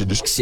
this shit.